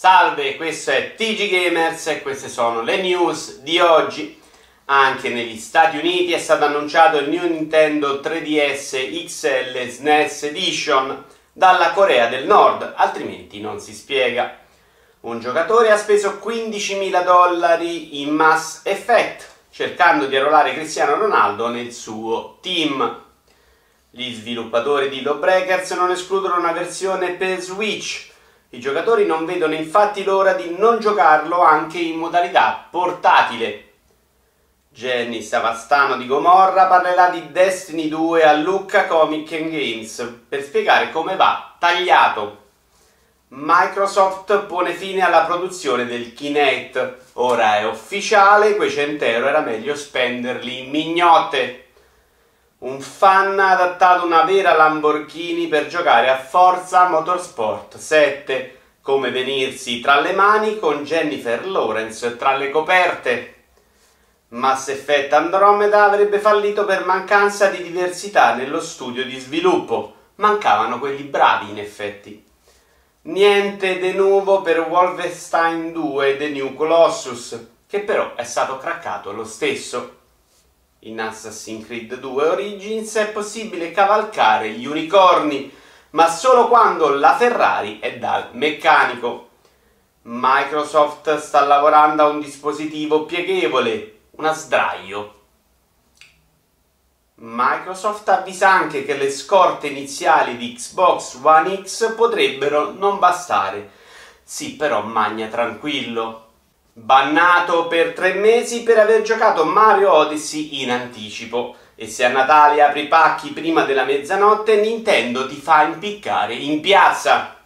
Salve, questo è TG Gamers e queste sono le news di oggi. Anche negli Stati Uniti è stato annunciato il New Nintendo 3DS XL SNES Edition dalla Corea del Nord, altrimenti non si spiega. Un giocatore ha speso 15.000 dollari in Mass Effect, cercando di arruolare Cristiano Ronaldo nel suo team. Gli sviluppatori di Lawbreakers non escludono una versione per Switch i giocatori non vedono infatti l'ora di non giocarlo anche in modalità portatile. Jenny Savastano di Gomorra parlerà di Destiny 2 a Lucca Comic Games per spiegare come va tagliato. Microsoft pone fine alla produzione del Kinect. Ora è ufficiale, quei 100 euro era meglio spenderli in mignotte. Un fan ha adattato una vera Lamborghini per giocare a Forza Motorsport 7, come venirsi tra le mani con Jennifer Lawrence tra le coperte. Mass Effect Andromeda avrebbe fallito per mancanza di diversità nello studio di sviluppo. Mancavano quelli bravi in effetti. Niente de nuovo per Wolfenstein 2 The New Colossus, che però è stato craccato lo stesso. In Assassin's Creed 2 Origins è possibile cavalcare gli unicorni, ma solo quando la Ferrari è dal meccanico. Microsoft sta lavorando a un dispositivo pieghevole, una sdraio. Microsoft avvisa anche che le scorte iniziali di Xbox One X potrebbero non bastare. Sì, però magna tranquillo. Bannato per tre mesi per aver giocato Mario Odyssey in anticipo. E se a Natale apri pacchi prima della mezzanotte, Nintendo ti fa impiccare in piazza.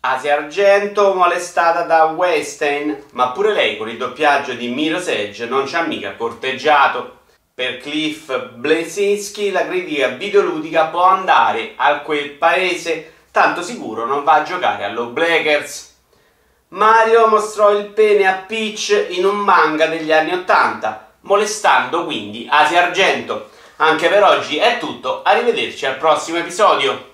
Asia Argento molestata da Weinstein, ma pure lei con il doppiaggio di Miro's Edge non ci ha mica corteggiato. Per Cliff Blesinski la critica videoludica può andare a quel paese, tanto sicuro non va a giocare allo Blackers. Mario mostrò il pene a Peach in un manga degli anni Ottanta, molestando quindi Asia Argento. Anche per oggi è tutto, arrivederci al prossimo episodio.